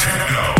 techno.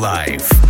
Life.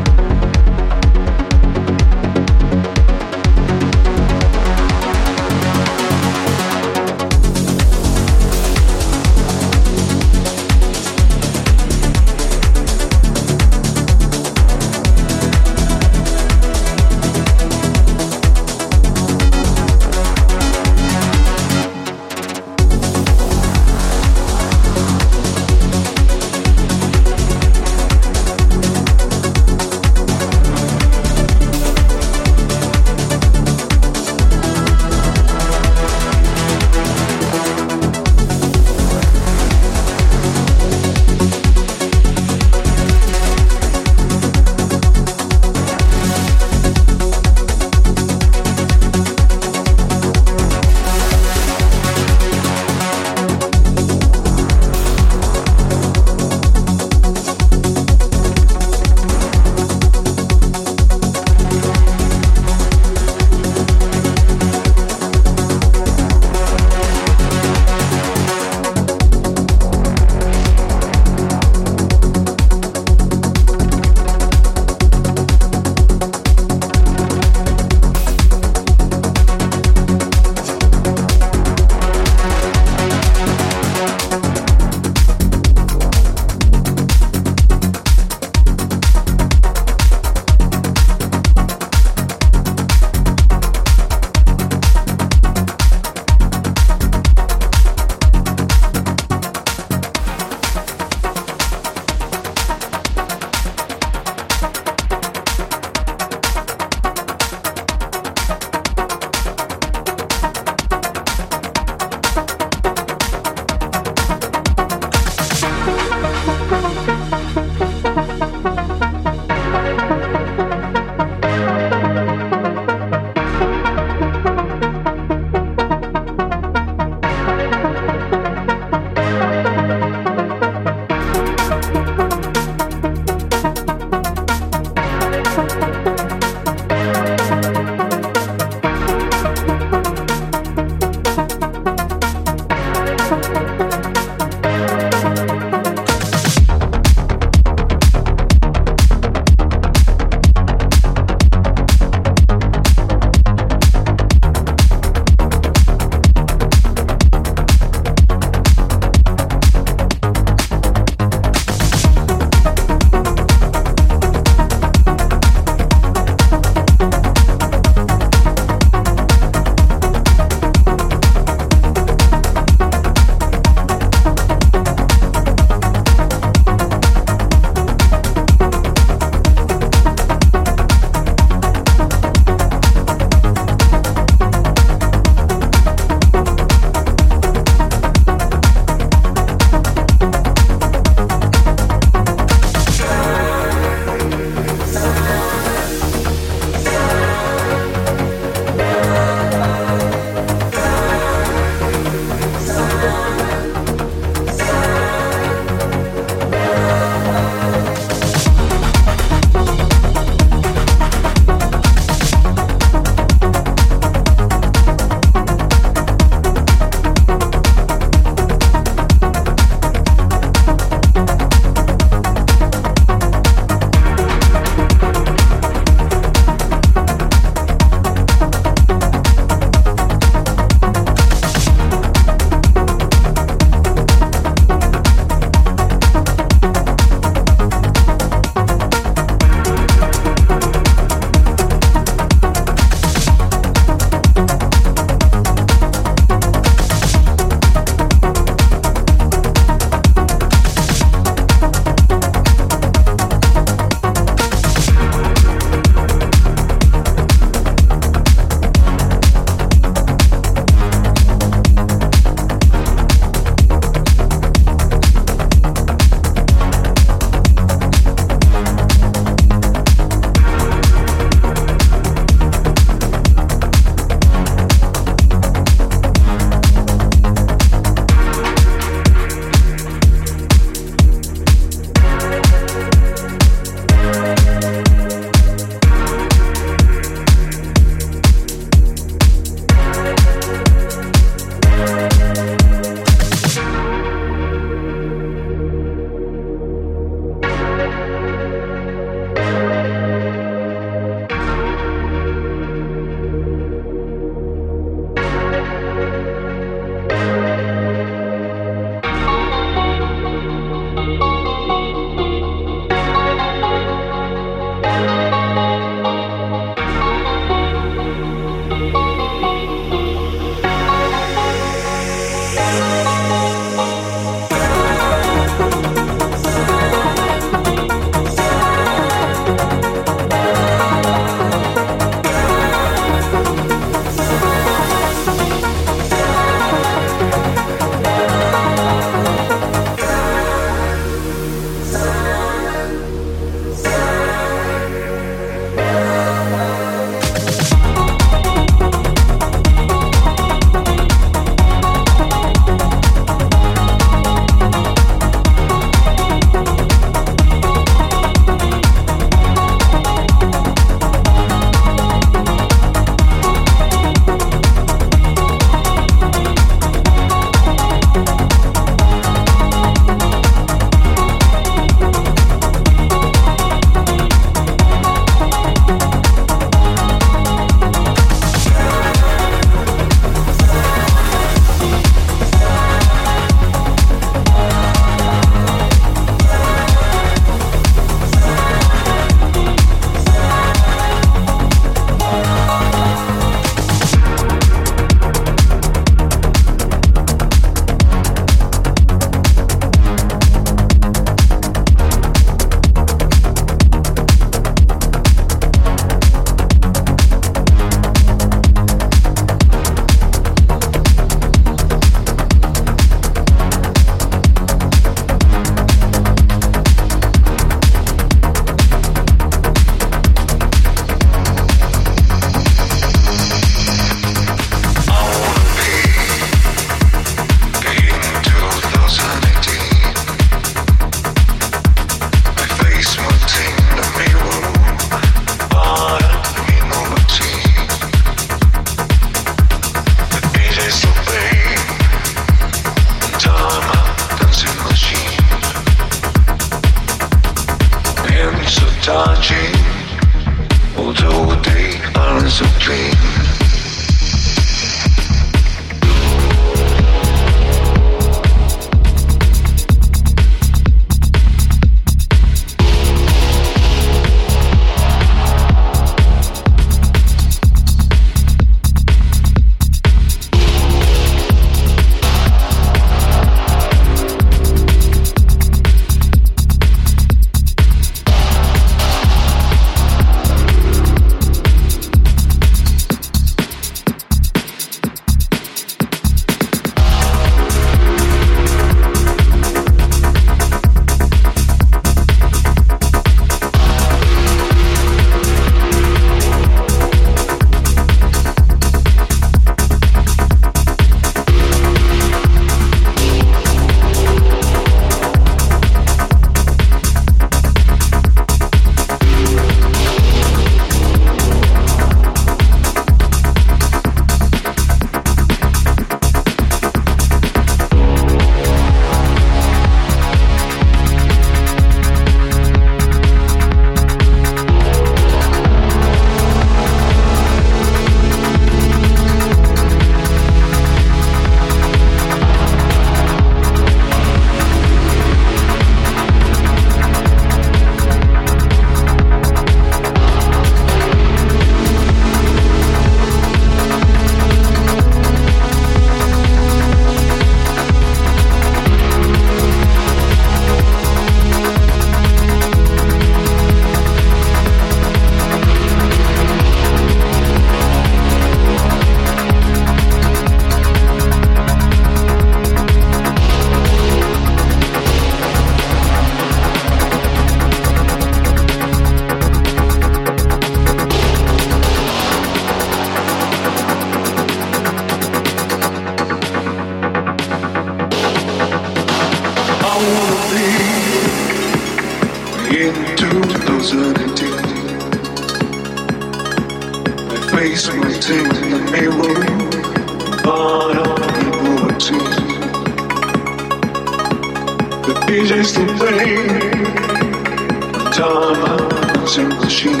dancing machine.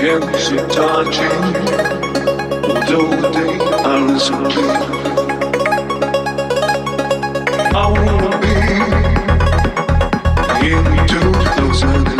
Hands are dodging, although they are so clean. I wanna be into those